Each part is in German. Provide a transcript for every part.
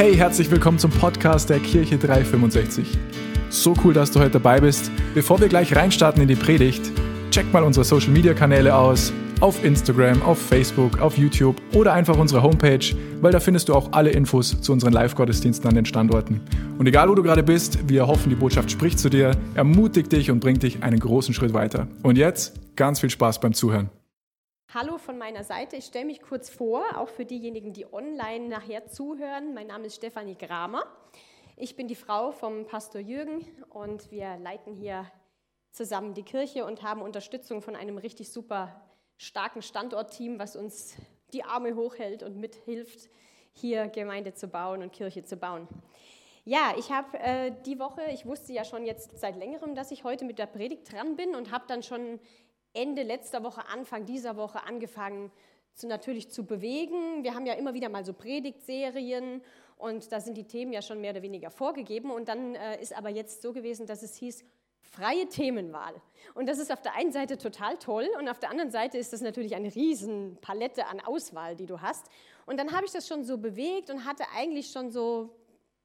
Hey, herzlich willkommen zum Podcast der Kirche 365. So cool, dass du heute dabei bist. Bevor wir gleich reinstarten in die Predigt, check mal unsere Social Media Kanäle aus. Auf Instagram, auf Facebook, auf YouTube oder einfach unsere Homepage, weil da findest du auch alle Infos zu unseren Live-Gottesdiensten an den Standorten. Und egal wo du gerade bist, wir hoffen, die Botschaft spricht zu dir, ermutigt dich und bringt dich einen großen Schritt weiter. Und jetzt ganz viel Spaß beim Zuhören. Hallo von meiner Seite. Ich stelle mich kurz vor, auch für diejenigen, die online nachher zuhören. Mein Name ist Stefanie Kramer. Ich bin die Frau vom Pastor Jürgen und wir leiten hier zusammen die Kirche und haben Unterstützung von einem richtig super starken Standortteam, was uns die Arme hochhält und mithilft, hier Gemeinde zu bauen und Kirche zu bauen. Ja, ich habe äh, die Woche, ich wusste ja schon jetzt seit längerem, dass ich heute mit der Predigt dran bin und habe dann schon Ende letzter Woche, Anfang dieser Woche angefangen, zu, natürlich zu bewegen. Wir haben ja immer wieder mal so Predigtserien und da sind die Themen ja schon mehr oder weniger vorgegeben. Und dann äh, ist aber jetzt so gewesen, dass es hieß, freie Themenwahl. Und das ist auf der einen Seite total toll und auf der anderen Seite ist das natürlich eine riesen Palette an Auswahl, die du hast. Und dann habe ich das schon so bewegt und hatte eigentlich schon so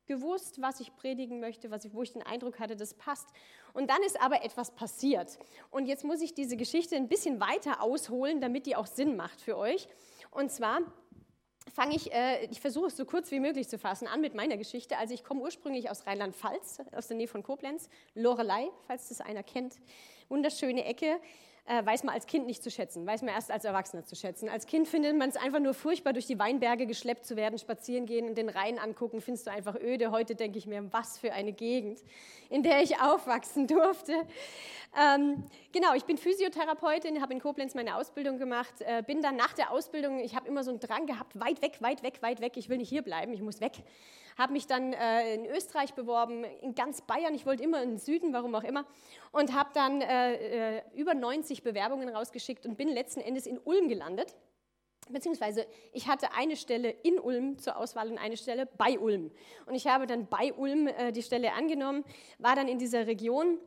gewusst, was ich predigen möchte, was ich, wo ich den Eindruck hatte, das passt. Und dann ist aber etwas passiert. Und jetzt muss ich diese Geschichte ein bisschen weiter ausholen, damit die auch Sinn macht für euch. Und zwar fange ich, äh, ich versuche es so kurz wie möglich zu fassen, an mit meiner Geschichte. Also ich komme ursprünglich aus Rheinland-Pfalz, aus der Nähe von Koblenz, Lorelei, falls das einer kennt. Wunderschöne Ecke äh, weiß man als Kind nicht zu schätzen, weiß man erst als Erwachsener zu schätzen. Als Kind findet man es einfach nur furchtbar, durch die Weinberge geschleppt zu werden, spazieren gehen und den Rhein angucken, findest du einfach öde. Heute denke ich mir, was für eine Gegend, in der ich aufwachsen durfte. Ähm, genau, ich bin Physiotherapeutin, habe in Koblenz meine Ausbildung gemacht, äh, bin dann nach der Ausbildung, ich habe immer so einen Drang gehabt, weit weg, weit weg, weit weg, ich will nicht hier bleiben, ich muss weg habe mich dann äh, in Österreich beworben, in ganz Bayern, ich wollte immer in den Süden, warum auch immer, und habe dann äh, äh über 90 Bewerbungen rausgeschickt und bin letzten Endes in Ulm gelandet. Beziehungsweise ich hatte eine Stelle in Ulm zur Auswahl und eine Stelle bei Ulm. Und ich habe dann bei Ulm äh, die Stelle angenommen, war dann in dieser Region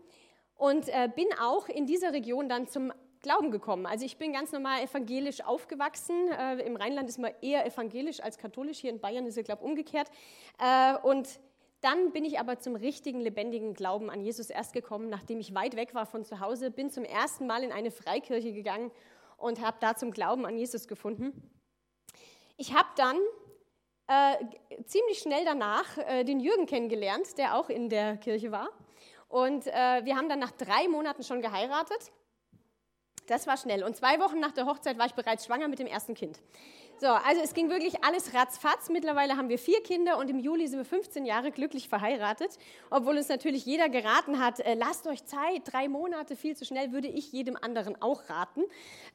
und äh, bin auch in dieser Region dann zum Glauben gekommen. Also ich bin ganz normal evangelisch aufgewachsen. Äh, Im Rheinland ist man eher evangelisch als katholisch. Hier in Bayern ist es, glaube ich, umgekehrt. Äh, und dann bin ich aber zum richtigen, lebendigen Glauben an Jesus erst gekommen, nachdem ich weit weg war von zu Hause, bin zum ersten Mal in eine Freikirche gegangen und habe da zum Glauben an Jesus gefunden. Ich habe dann äh, ziemlich schnell danach äh, den Jürgen kennengelernt, der auch in der Kirche war. Und äh, wir haben dann nach drei Monaten schon geheiratet. Das war schnell. Und zwei Wochen nach der Hochzeit war ich bereits schwanger mit dem ersten Kind. So, also es ging wirklich alles ratzfatz. Mittlerweile haben wir vier Kinder und im Juli sind wir 15 Jahre glücklich verheiratet. Obwohl uns natürlich jeder geraten hat, äh, lasst euch Zeit, drei Monate, viel zu schnell, würde ich jedem anderen auch raten.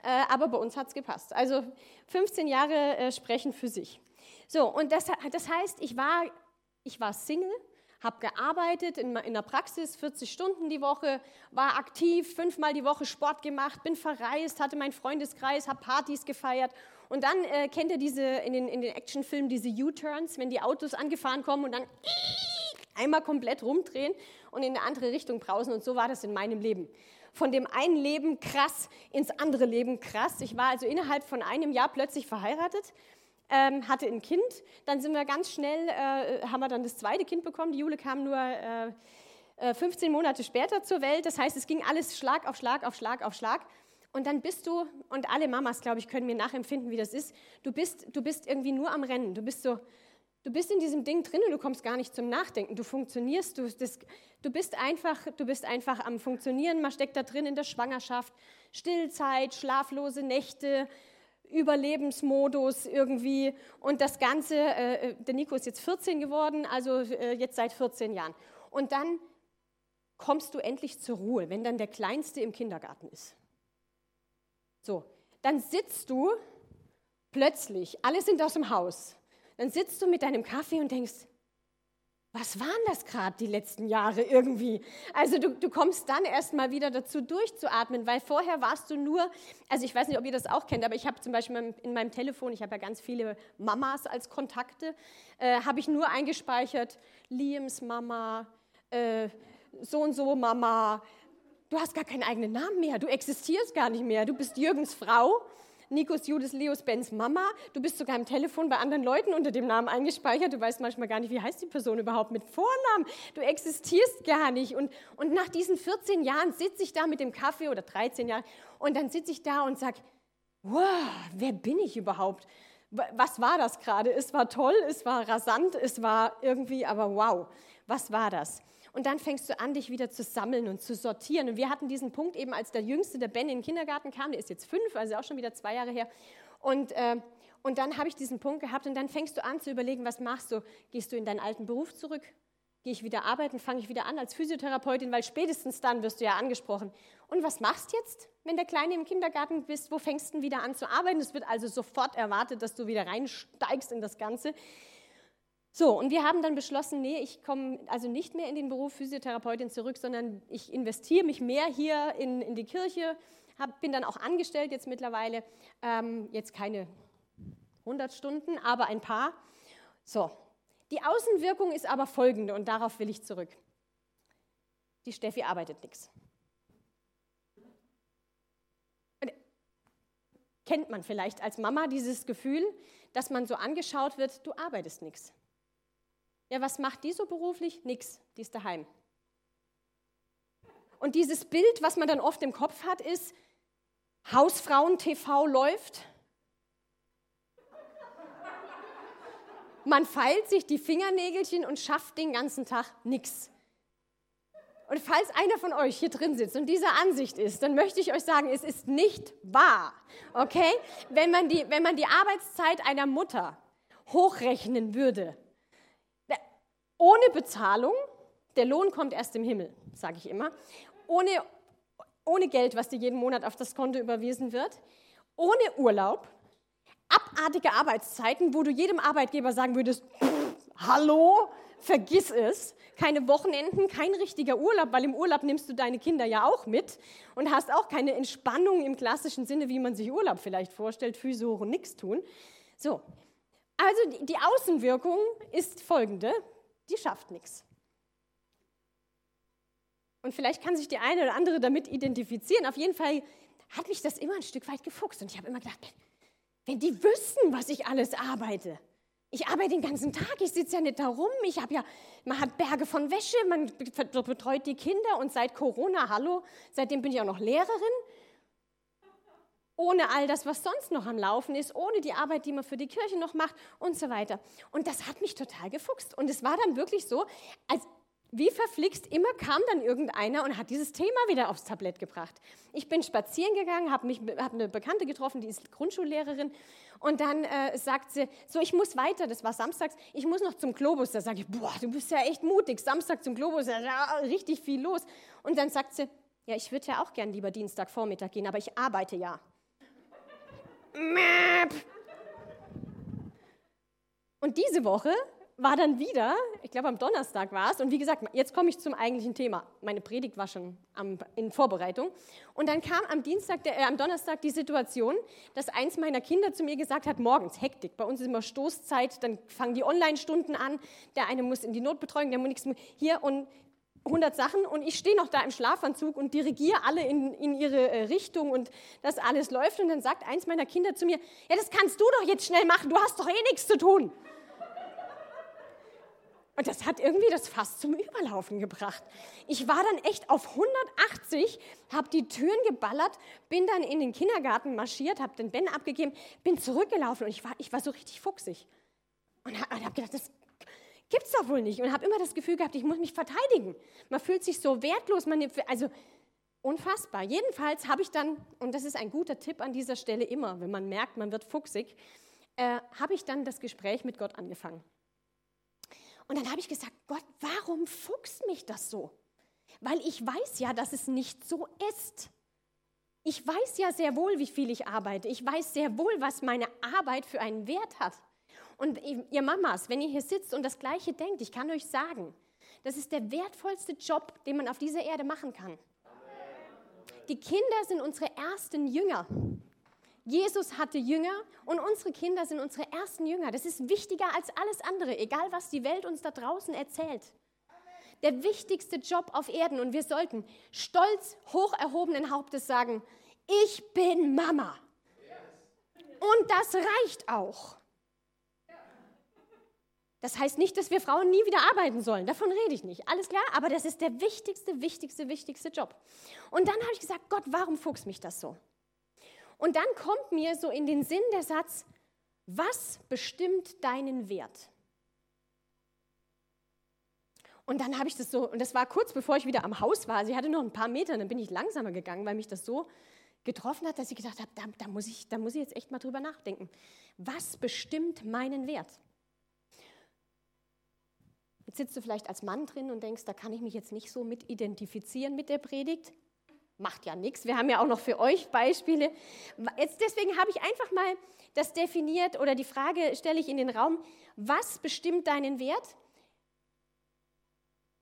Äh, aber bei uns hat es gepasst. Also 15 Jahre äh, sprechen für sich. So, und das, das heißt, ich war, ich war Single, habe gearbeitet in, in der Praxis 40 Stunden die Woche, war aktiv, fünfmal die Woche Sport gemacht, bin verreist, hatte meinen Freundeskreis, habe Partys gefeiert. Und dann äh, kennt ihr diese in den, in den Actionfilmen diese U-Turns, wenn die Autos angefahren kommen und dann einmal komplett rumdrehen und in eine andere Richtung brausen. Und so war das in meinem Leben. Von dem einen Leben krass ins andere Leben krass. Ich war also innerhalb von einem Jahr plötzlich verheiratet ähm, hatte ein Kind. Dann sind wir ganz schnell, äh, haben wir dann das zweite Kind bekommen. Die Jule kam nur äh, 15 äh, Monate später zur Welt. Das heißt, es ging alles Schlag auf Schlag auf Schlag auf Schlag. Und dann bist du, und alle Mamas, glaube ich, können mir nachempfinden, wie das ist, du bist, du bist irgendwie nur am Rennen. Du bist so, du bist in diesem Ding drin und du kommst gar nicht zum Nachdenken. Du funktionierst, du, das, du, bist einfach, du bist einfach am Funktionieren. Man steckt da drin in der Schwangerschaft. Stillzeit, schlaflose Nächte, Überlebensmodus irgendwie und das Ganze, äh, äh der Nico ist jetzt 14 geworden, also äh, jetzt seit 14 Jahren. Und dann kommst du endlich zur Ruhe, wenn dann der Kleinste im Kindergarten ist. So, dann sitzt du plötzlich, alle sind aus dem Haus, dann sitzt du mit deinem Kaffee und denkst, was waren das gerade die letzten Jahre irgendwie? Also du, du kommst dann erst mal wieder dazu durchzuatmen, weil vorher warst du nur, also ich weiß nicht, ob ihr das auch kennt, aber ich habe zum Beispiel in meinem Telefon, ich habe ja ganz viele Mamas als Kontakte, äh, habe ich nur eingespeichert, Liams Mama, äh, so und so Mama, du hast gar keinen eigenen Namen mehr, du existierst gar nicht mehr, du bist Jürgens Frau Nikos Judas Leos Bens Mama. Du bist sogar im Telefon bei anderen Leuten unter dem Namen eingespeichert. Du weißt manchmal gar nicht, wie heißt die Person überhaupt mit Vornamen. Du existierst gar nicht. Und, und nach diesen 14 Jahren sitze ich da mit dem Kaffee oder 13 Jahren und dann sitze ich da und sage, wow, wer bin ich überhaupt? Was war das gerade? Es war toll, es war rasant, es war irgendwie, aber wow, was war das? Und dann fängst du an, dich wieder zu sammeln und zu sortieren. Und wir hatten diesen Punkt eben, als der Jüngste, der Ben, in den Kindergarten kam, der ist jetzt fünf, also auch schon wieder zwei Jahre her. Und, äh, und dann habe ich diesen Punkt gehabt und dann fängst du an zu überlegen, was machst du? Gehst du in deinen alten Beruf zurück? Gehe ich wieder arbeiten? Fange ich wieder an als Physiotherapeutin? Weil spätestens dann wirst du ja angesprochen. Und was machst jetzt, wenn der Kleine im Kindergarten bist? Wo fängst du wieder an zu arbeiten? Es wird also sofort erwartet, dass du wieder reinsteigst in das Ganze. So, und wir haben dann beschlossen, nee, ich komme also nicht mehr in den Beruf Physiotherapeutin zurück, sondern ich investiere mich mehr hier in, in die Kirche, hab, bin dann auch angestellt jetzt mittlerweile, ähm, jetzt keine 100 Stunden, aber ein paar. So, die Außenwirkung ist aber folgende und darauf will ich zurück. Die Steffi arbeitet nichts. Kennt man vielleicht als Mama dieses Gefühl, dass man so angeschaut wird, du arbeitest nichts. Ja, was macht die so beruflich? Nix, die ist daheim. Und dieses Bild, was man dann oft im Kopf hat, ist, Hausfrauen-TV läuft. Man feilt sich die Fingernägelchen und schafft den ganzen Tag nichts. Und falls einer von euch hier drin sitzt und dieser Ansicht ist, dann möchte ich euch sagen, es ist nicht wahr. Okay? Wenn man die, wenn man die Arbeitszeit einer Mutter hochrechnen würde, ohne Bezahlung, der Lohn kommt erst im Himmel, sage ich immer, ohne, ohne Geld, was dir jeden Monat auf das Konto überwiesen wird, ohne Urlaub, abartige Arbeitszeiten, wo du jedem Arbeitgeber sagen würdest, hallo, vergiss es, keine Wochenenden, kein richtiger Urlaub, weil im Urlaub nimmst du deine Kinder ja auch mit und hast auch keine Entspannung im klassischen Sinne, wie man sich Urlaub vielleicht vorstellt, Füße hoch und nichts tun. So, also die Außenwirkung ist folgende, die schafft nichts. Und vielleicht kann sich die eine oder andere damit identifizieren. Auf jeden Fall hat mich das immer ein Stück weit gefuchst. Und ich habe immer gedacht, wenn die wüssten, was ich alles arbeite. Ich arbeite den ganzen Tag, ich sitze ja nicht da rum. Ich habe ja, man hat Berge von Wäsche, man betreut die Kinder und seit Corona, hallo, seitdem bin ich auch noch Lehrerin ohne all das, was sonst noch am Laufen ist, ohne die Arbeit, die man für die Kirche noch macht und so weiter. Und das hat mich total gefuchst. Und es war dann wirklich so, als wie verflixt, immer kam dann irgendeiner und hat dieses Thema wieder aufs Tablett gebracht. Ich bin spazieren gegangen, habe hab eine Bekannte getroffen, die ist Grundschullehrerin. Und dann äh, sagt sie, so, ich muss weiter, das war samstags, ich muss noch zum Globus. Da sage ich, boah, du bist ja echt mutig, Samstag zum Globus, da ja richtig viel los. Und dann sagt sie, ja, ich würde ja auch gern lieber Dienstagvormittag gehen, aber ich arbeite ja. Und diese Woche war dann wieder, ich glaube am Donnerstag war es, und wie gesagt, jetzt komme ich zum eigentlichen Thema. Meine Predigt war schon am, in Vorbereitung. Und dann kam am, Dienstag, äh, am Donnerstag die Situation, dass eins meiner Kinder zu mir gesagt hat, morgens Hektik, bei uns ist immer Stoßzeit, dann fangen die Online-Stunden an, der eine muss in die Notbetreuung, der muss nichts hier und 100 Sachen und ich stehe noch da im Schlafanzug und dirigiere alle in, in ihre äh, Richtung und das alles läuft. Und dann sagt eins meiner Kinder zu mir, ja, das kannst du doch jetzt schnell machen, du hast doch eh nichts zu tun. Und das hat irgendwie das Fass zum Überlaufen gebracht. Ich war dann echt auf 180, habe die Türen geballert, bin dann in den Kindergarten marschiert, habe den Ben abgegeben, bin zurückgelaufen und ich war, ich war so richtig fuchsig. Und habe gedacht, das Gibt es doch wohl nicht. Und habe immer das Gefühl gehabt, ich muss mich verteidigen. Man fühlt sich so wertlos. Man, also unfassbar. Jedenfalls habe ich dann, und das ist ein guter Tipp an dieser Stelle immer, wenn man merkt, man wird fuchsig, äh, habe ich dann das Gespräch mit Gott angefangen. Und dann habe ich gesagt, Gott, warum fuchst mich das so? Weil ich weiß ja, dass es nicht so ist. Ich weiß ja sehr wohl, wie viel ich arbeite. Ich weiß sehr wohl, was meine Arbeit für einen Wert hat. Und ihr Mamas, wenn ihr hier sitzt und das Gleiche denkt, ich kann euch sagen, das ist der wertvollste Job, den man auf dieser Erde machen kann. Die Kinder sind unsere ersten Jünger. Jesus hatte Jünger und unsere Kinder sind unsere ersten Jünger. Das ist wichtiger als alles andere, egal was die Welt uns da draußen erzählt. Der wichtigste Job auf Erden und wir sollten stolz, hoch erhobenen Hauptes sagen, ich bin Mama. Und das reicht auch. Das heißt nicht, dass wir Frauen nie wieder arbeiten sollen. Davon rede ich nicht. Alles klar? Aber das ist der wichtigste, wichtigste, wichtigste Job. Und dann habe ich gesagt, Gott, warum fuchst mich das so? Und dann kommt mir so in den Sinn der Satz, was bestimmt deinen Wert? Und dann habe ich das so, und das war kurz bevor ich wieder am Haus war, ich hatte noch ein paar Meter, dann bin ich langsamer gegangen, weil mich das so getroffen hat, dass ich gedacht habe, da, da, muss ich, da muss ich jetzt echt mal drüber nachdenken. Was bestimmt meinen Wert? Jetzt sitzt du vielleicht als Mann drin und denkst, da kann ich mich jetzt nicht so mit identifizieren mit der Predigt. Macht ja nichts. Wir haben ja auch noch für euch Beispiele. Jetzt deswegen habe ich einfach mal das definiert oder die Frage stelle ich in den Raum, was bestimmt deinen Wert?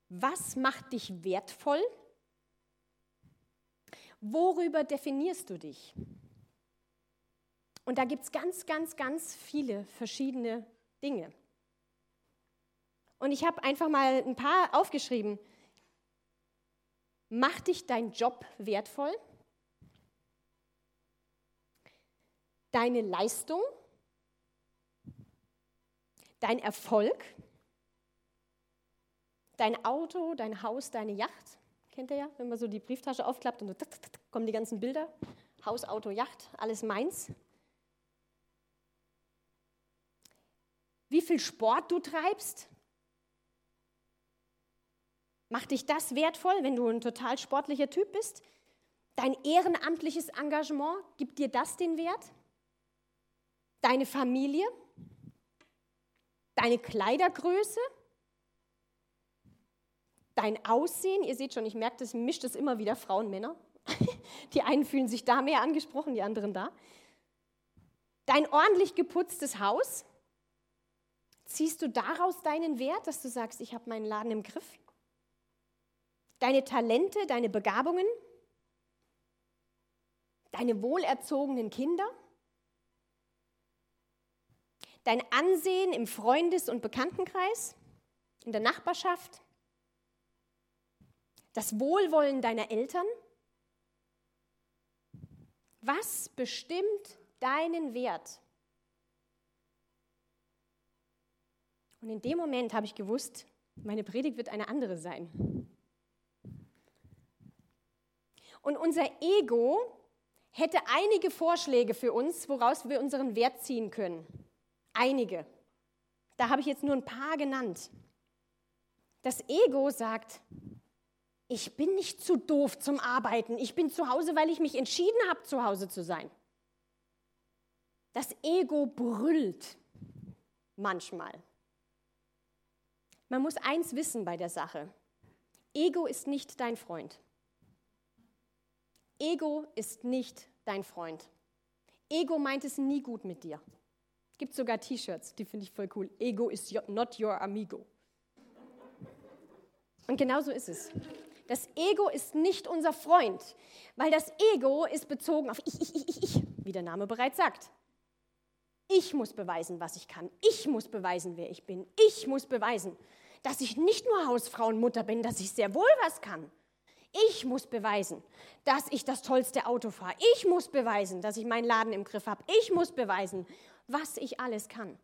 Was macht dich wertvoll? Worüber definierst du dich? Und da gibt es ganz, ganz, ganz viele verschiedene Dinge. Und ich habe einfach mal ein paar aufgeschrieben. Macht dich dein Job wertvoll? Deine Leistung? Dein Erfolg? dein Auto, dein Haus, deine Yacht. Kennt ihr ja, wenn man so die Brieftasche aufklappt und so kommen die ganzen Bilder. Haus, Auto, Yacht, alles meins. Wie viel Sport du treibst? Macht dich das wertvoll, wenn du ein total sportlicher Typ bist? Dein ehrenamtliches Engagement, gibt dir das den Wert? Deine Familie? Deine Kleidergröße? Dein Aussehen, ihr seht schon, ich merke, das mischt es immer wieder Frauen, Männer. Die einen fühlen sich da mehr angesprochen, die anderen da. Dein ordentlich geputztes Haus, ziehst du daraus deinen Wert, dass du sagst, ich habe meinen Laden im Griff? Deine Talente, deine Begabungen, deine wohlerzogenen Kinder, dein Ansehen im Freundes- und Bekanntenkreis, in der Nachbarschaft, das Wohlwollen deiner Eltern? Was bestimmt deinen Wert? Und in dem Moment habe ich gewusst, meine Predigt wird eine andere sein. Und unser Ego hätte einige Vorschläge für uns, woraus wir unseren Wert ziehen können. Einige. Da habe ich jetzt nur ein paar genannt. Das Ego sagt, ich bin nicht zu doof zum Arbeiten. Ich bin zu Hause, weil ich mich entschieden habe, zu Hause zu sein. Das Ego brüllt manchmal. Man muss eins wissen bei der Sache. Ego ist nicht dein Freund. Ego ist nicht dein Freund. Ego meint es nie gut mit dir. Gibt sogar T-Shirts, die finde ich voll cool. Ego is not your amigo. Und genau so ist es. Das Ego ist nicht unser Freund, weil das Ego ist bezogen auf ich, ich, ich, ich, ich, wie der Name bereits sagt. Ich muss beweisen, was ich kann. Ich muss beweisen, wer ich bin. Ich muss beweisen, dass ich nicht nur Hausfrau und Mutter bin, dass ich sehr wohl was kann. Ich muss beweisen, dass ich das tollste Auto fahre. Ich muss beweisen, dass ich meinen Laden im Griff habe. Ich muss beweisen, was ich alles kann.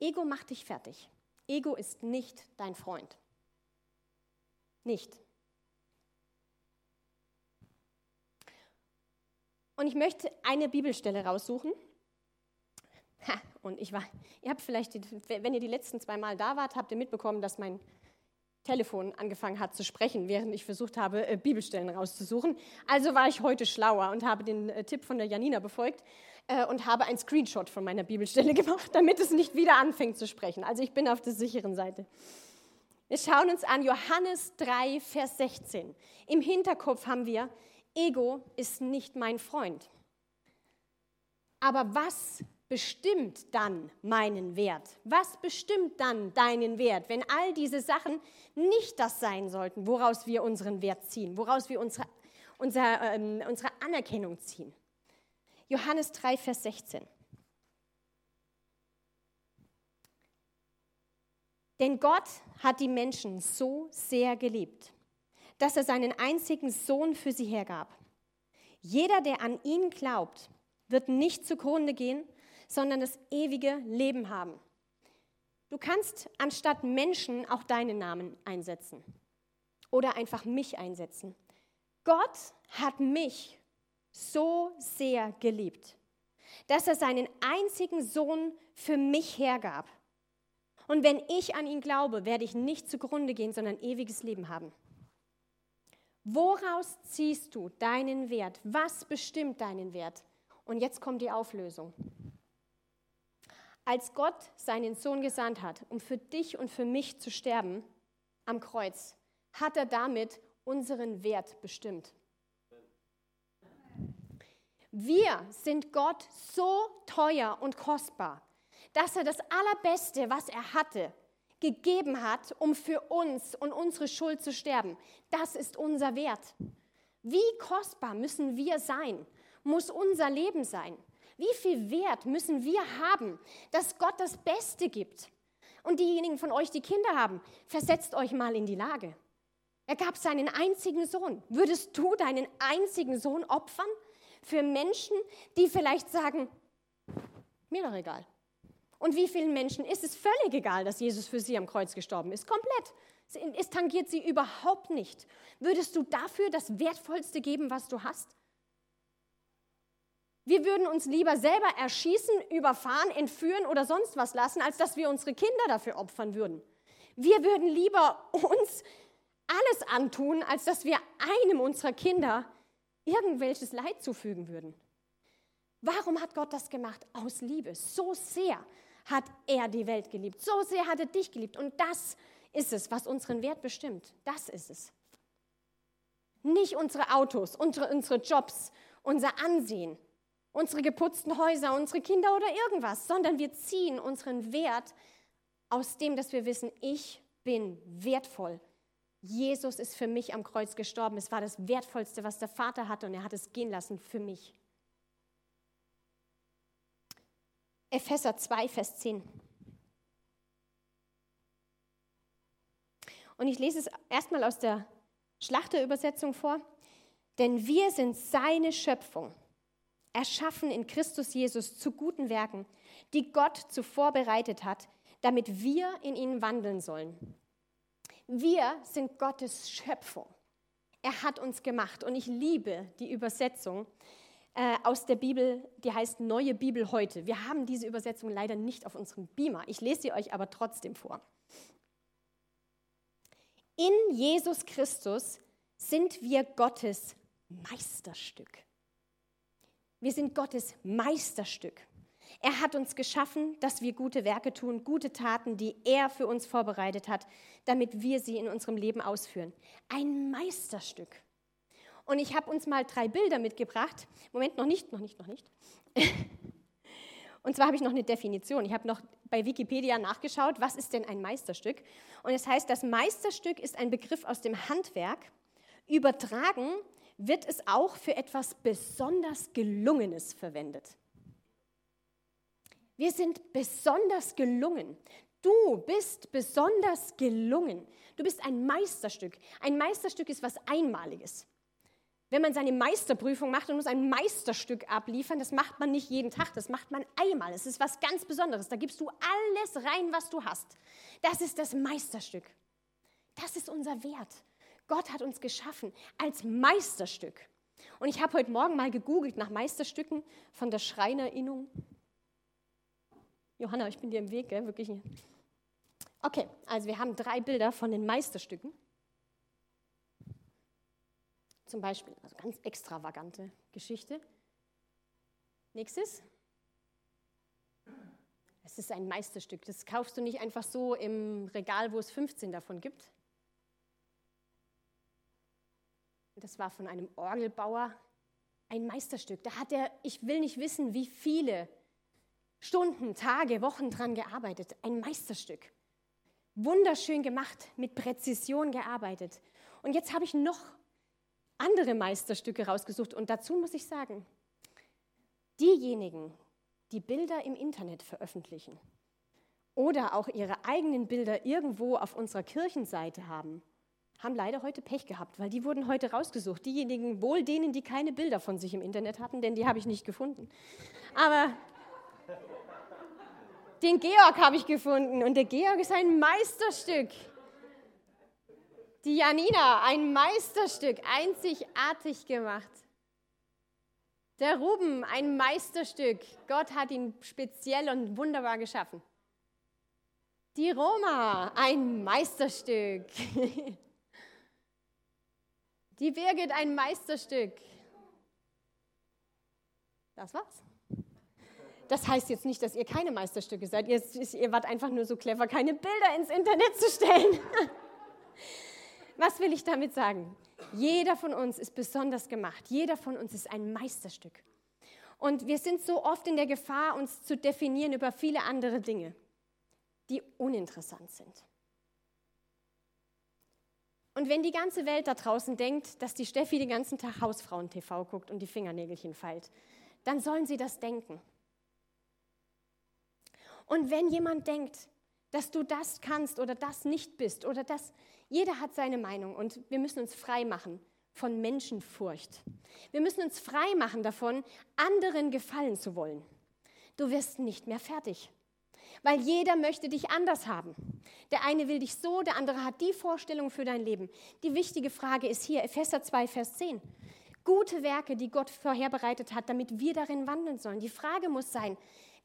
Ego macht dich fertig. Ego ist nicht dein Freund. Nicht. Und ich möchte eine Bibelstelle raussuchen. Ha, und ich war, ihr habt vielleicht, wenn ihr die letzten zwei Mal da wart, habt ihr mitbekommen, dass mein Telefon angefangen hat zu sprechen, während ich versucht habe, äh, Bibelstellen rauszusuchen. Also war ich heute schlauer und habe den äh, Tipp von der Janina befolgt äh, und habe einen Screenshot von meiner Bibelstelle gemacht, damit es nicht wieder anfängt zu sprechen. Also ich bin auf der sicheren Seite. Wir schauen uns an Johannes 3, Vers 16. Im Hinterkopf haben wir, Ego ist nicht mein Freund. Aber was bestimmt dann meinen Wert? Was bestimmt dann deinen Wert, wenn all diese Sachen nicht das sein sollten, woraus wir unseren Wert ziehen, woraus wir unsere, unser, ähm, unsere Anerkennung ziehen? Johannes 3, Vers 16. Denn Gott hat die Menschen so sehr geliebt, dass er seinen einzigen Sohn für sie hergab. Jeder, der an ihn glaubt, wird nicht zugrunde gehen, sondern das ewige Leben haben. Du kannst anstatt Menschen auch deinen Namen einsetzen oder einfach mich einsetzen. Gott hat mich so sehr geliebt, dass er seinen einzigen Sohn für mich hergab. Und wenn ich an ihn glaube, werde ich nicht zugrunde gehen, sondern ewiges Leben haben. Woraus ziehst du deinen Wert? Was bestimmt deinen Wert? Und jetzt kommt die Auflösung. Als Gott seinen Sohn gesandt hat, um für dich und für mich zu sterben am Kreuz, hat er damit unseren Wert bestimmt. Wir sind Gott so teuer und kostbar, dass er das Allerbeste, was er hatte, gegeben hat, um für uns und unsere Schuld zu sterben. Das ist unser Wert. Wie kostbar müssen wir sein? Muss unser Leben sein? Wie viel Wert müssen wir haben, dass Gott das Beste gibt? Und diejenigen von euch, die Kinder haben, versetzt euch mal in die Lage. Er gab seinen einzigen Sohn. Würdest du deinen einzigen Sohn opfern für Menschen, die vielleicht sagen, mir doch egal. Und wie vielen Menschen ist es völlig egal, dass Jesus für sie am Kreuz gestorben ist? Komplett. Es tangiert sie überhaupt nicht. Würdest du dafür das Wertvollste geben, was du hast? Wir würden uns lieber selber erschießen, überfahren, entführen oder sonst was lassen, als dass wir unsere Kinder dafür opfern würden. Wir würden lieber uns alles antun, als dass wir einem unserer Kinder irgendwelches Leid zufügen würden. Warum hat Gott das gemacht? Aus Liebe. So sehr hat er die Welt geliebt. So sehr hat er dich geliebt. Und das ist es, was unseren Wert bestimmt. Das ist es. Nicht unsere Autos, unsere, unsere Jobs, unser Ansehen, unsere geputzten Häuser, unsere Kinder oder irgendwas, sondern wir ziehen unseren Wert aus dem, dass wir wissen, ich bin wertvoll. Jesus ist für mich am Kreuz gestorben. Es war das Wertvollste, was der Vater hatte und er hat es gehen lassen für mich. Epheser 2, Vers 10. Und ich lese es erstmal aus der Schlachterübersetzung vor. Denn wir sind seine Schöpfung, erschaffen in Christus Jesus zu guten Werken, die Gott zuvor bereitet hat, damit wir in ihnen wandeln sollen. Wir sind Gottes Schöpfung. Er hat uns gemacht. Und ich liebe die Übersetzung äh, aus der Bibel, die heißt Neue Bibel heute. Wir haben diese Übersetzung leider nicht auf unserem Beamer. Ich lese sie euch aber trotzdem vor. In Jesus Christus sind wir Gottes Meisterstück. Wir sind Gottes Meisterstück. Er hat uns geschaffen, dass wir gute Werke tun, gute Taten, die er für uns vorbereitet hat, damit wir sie in unserem Leben ausführen. Ein Meisterstück. Und ich habe uns mal drei Bilder mitgebracht. Moment, noch nicht, noch nicht, noch nicht. Und zwar habe ich noch eine Definition. Ich habe noch bei Wikipedia nachgeschaut, was ist denn ein Meisterstück? Und es heißt, das Meisterstück ist ein Begriff aus dem Handwerk. Übertragen wird es auch für etwas besonders Gelungenes verwendet. Wir sind besonders gelungen. Du bist besonders gelungen. Du bist ein Meisterstück. Ein Meisterstück ist was Einmaliges. Wenn man seine Meisterprüfung macht und muss ein Meisterstück abliefern, das macht man nicht jeden Tag, das macht man einmal. Es ist was ganz Besonderes. Da gibst du alles rein, was du hast. Das ist das Meisterstück. Das ist unser Wert. Gott hat uns geschaffen als Meisterstück. Und ich habe heute Morgen mal gegoogelt nach Meisterstücken von der Schreinerinnung Johanna, ich bin dir im Weg, gell? wirklich. Okay, also wir haben drei Bilder von den Meisterstücken. Zum Beispiel, also ganz extravagante Geschichte. Nächstes. Es ist ein Meisterstück. Das kaufst du nicht einfach so im Regal, wo es 15 davon gibt. Das war von einem Orgelbauer ein Meisterstück. Da hat er, ich will nicht wissen, wie viele Stunden, Tage, Wochen dran gearbeitet. Ein Meisterstück. Wunderschön gemacht, mit Präzision gearbeitet. Und jetzt habe ich noch andere Meisterstücke rausgesucht. Und dazu muss ich sagen, diejenigen, die Bilder im Internet veröffentlichen oder auch ihre eigenen Bilder irgendwo auf unserer Kirchenseite haben, haben leider heute Pech gehabt, weil die wurden heute rausgesucht. Diejenigen, wohl denen, die keine Bilder von sich im Internet hatten, denn die habe ich nicht gefunden. Aber Den Georg habe ich gefunden und der Georg ist ein Meisterstück. Die Janina, ein Meisterstück, einzigartig gemacht. Der Ruben, ein Meisterstück. Gott hat ihn speziell und wunderbar geschaffen. Die Roma, ein Meisterstück. Die Birgit, ein Meisterstück. Das war's. Das heißt jetzt nicht, dass ihr keine Meisterstücke seid. Ihr, ihr wart einfach nur so clever, keine Bilder ins Internet zu stellen. Was will ich damit sagen? Jeder von uns ist besonders gemacht. Jeder von uns ist ein Meisterstück. Und wir sind so oft in der Gefahr, uns zu definieren über viele andere Dinge, die uninteressant sind. Und wenn die ganze Welt da draußen denkt, dass die Steffi den ganzen Tag Hausfrauen-TV guckt und die Fingernägelchen feilt, dann sollen sie das denken. Und wenn jemand denkt, dass du das kannst oder das nicht bist oder das, jeder hat seine Meinung und wir müssen uns frei machen von Menschenfurcht. Wir müssen uns frei machen davon, anderen gefallen zu wollen. Du wirst nicht mehr fertig, weil jeder möchte dich anders haben. Der eine will dich so, der andere hat die Vorstellung für dein Leben. Die wichtige Frage ist hier, Epheser 2, Vers 10. Gute Werke, die Gott vorherbereitet hat, damit wir darin wandeln sollen. Die Frage muss sein,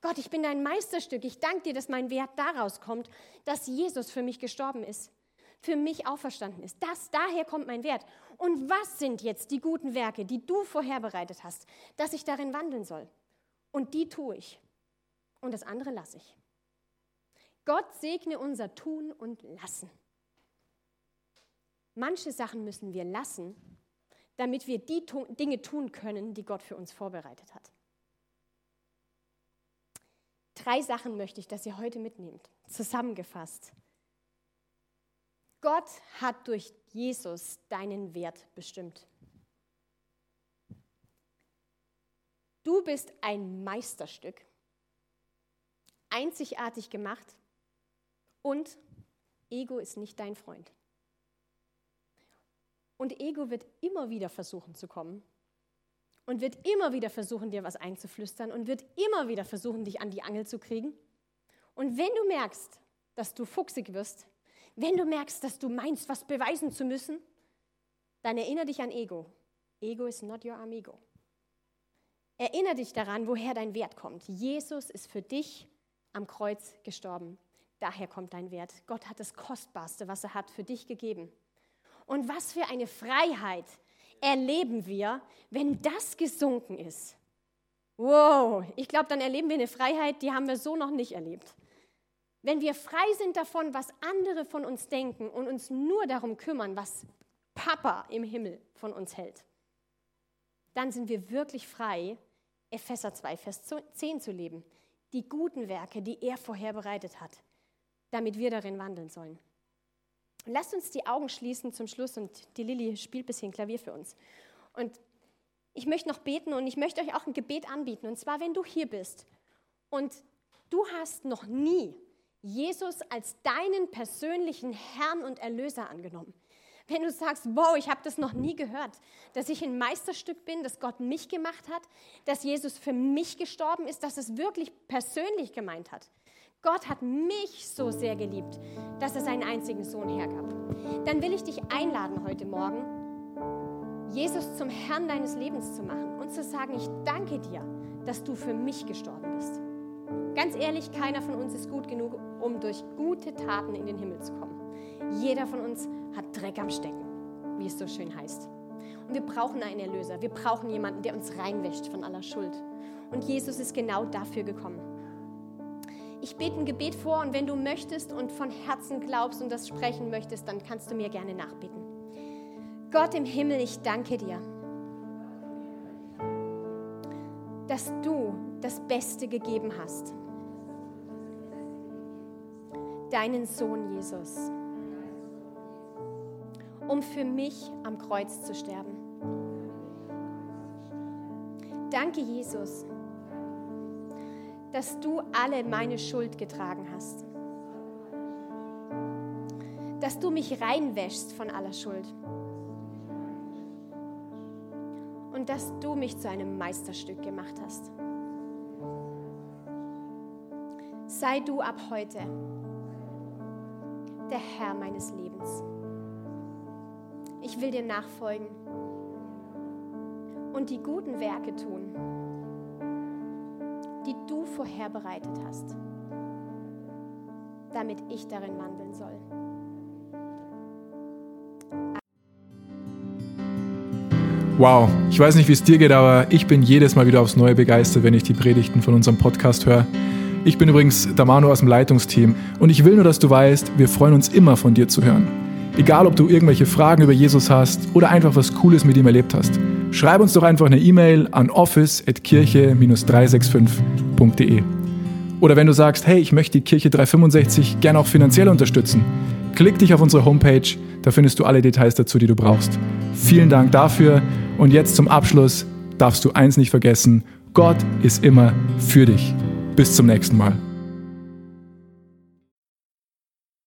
Gott, ich bin dein Meisterstück. Ich danke dir, dass mein Wert daraus kommt, dass Jesus für mich gestorben ist, für mich auferstanden ist. Das, daher kommt mein Wert. Und was sind jetzt die guten Werke, die du vorherbereitet hast, dass ich darin wandeln soll? Und die tue ich. Und das andere lasse ich. Gott segne unser Tun und Lassen. Manche Sachen müssen wir lassen, damit wir die Dinge tun können, die Gott für uns vorbereitet hat. Drei Sachen möchte ich, dass ihr heute mitnehmt. Zusammengefasst. Gott hat durch Jesus deinen Wert bestimmt. Du bist ein Meisterstück, einzigartig gemacht und Ego ist nicht dein Freund. Und Ego wird immer wieder versuchen zu kommen und wird immer wieder versuchen, dir was einzuflüstern und wird immer wieder versuchen, dich an die Angel zu kriegen. Und wenn du merkst, dass du fuchsig wirst, wenn du merkst, dass du meinst, was beweisen zu müssen, dann erinnere dich an Ego. Ego is not your amigo. Erinnere dich daran, woher dein Wert kommt. Jesus ist für dich am Kreuz gestorben. Daher kommt dein Wert. Gott hat das Kostbarste, was er hat, für dich gegeben. Und was für eine Freiheit, erleben wir, wenn das gesunken ist? Wow, ich glaube, dann erleben wir eine Freiheit, die haben wir so noch nicht erlebt. Wenn wir frei sind davon, was andere von uns denken und uns nur darum kümmern, was Papa im Himmel von uns hält, dann sind wir wirklich frei, Epheser 2, Vers 10 zu leben. Die guten Werke, die er vorher bereitet hat, damit wir darin wandeln sollen. Lasst uns die Augen schließen zum Schluss und die Lilly spielt ein bisschen Klavier für uns. Und ich möchte noch beten und ich möchte euch auch ein Gebet anbieten. Und zwar, wenn du hier bist und du hast noch nie Jesus als deinen persönlichen Herrn und Erlöser angenommen. Wenn du sagst, wow, ich habe das noch nie gehört, dass ich ein Meisterstück bin, dass Gott mich gemacht hat, dass Jesus für mich gestorben ist, dass es wirklich persönlich gemeint hat, Gott hat mich so sehr geliebt, dass er seinen einzigen Sohn hergab. Dann will ich dich einladen heute Morgen, Jesus zum Herrn deines Lebens zu machen und zu sagen, ich danke dir, dass du für mich gestorben bist. Ganz ehrlich, keiner von uns ist gut genug, um durch gute Taten in den Himmel zu kommen. Jeder von uns hat Dreck am Stecken, wie es so schön heißt. Und wir brauchen einen Erlöser. Wir brauchen jemanden, der uns reinwäscht von aller Schuld. Und Jesus ist genau dafür gekommen. Ich bete ein Gebet vor und wenn du möchtest und von Herzen glaubst und das sprechen möchtest, dann kannst du mir gerne nachbeten. Gott im Himmel, ich danke dir, dass du das Beste gegeben hast. Deinen Sohn Jesus, um für mich am Kreuz zu sterben. Danke, Jesus dass du alle meine Schuld getragen hast. Dass du mich reinwäschst von aller Schuld. Und dass du mich zu einem Meisterstück gemacht hast. sei du ab heute der Herr meines Lebens. Ich will dir nachfolgen und die guten Werke tun, vorherbereitet hast, damit ich darin wandeln soll. Wow, ich weiß nicht, wie es dir geht, aber ich bin jedes Mal wieder aufs Neue begeistert, wenn ich die Predigten von unserem Podcast höre. Ich bin übrigens Damano aus dem Leitungsteam und ich will nur, dass du weißt, wir freuen uns immer von dir zu hören. Egal, ob du irgendwelche Fragen über Jesus hast oder einfach was Cooles mit ihm erlebt hast. Schreib uns doch einfach eine E-Mail an office.kirche-365.de. Oder wenn du sagst, hey, ich möchte die Kirche 365 gerne auch finanziell unterstützen, klick dich auf unsere Homepage, da findest du alle Details dazu, die du brauchst. Vielen Dank dafür und jetzt zum Abschluss darfst du eins nicht vergessen, Gott ist immer für dich. Bis zum nächsten Mal.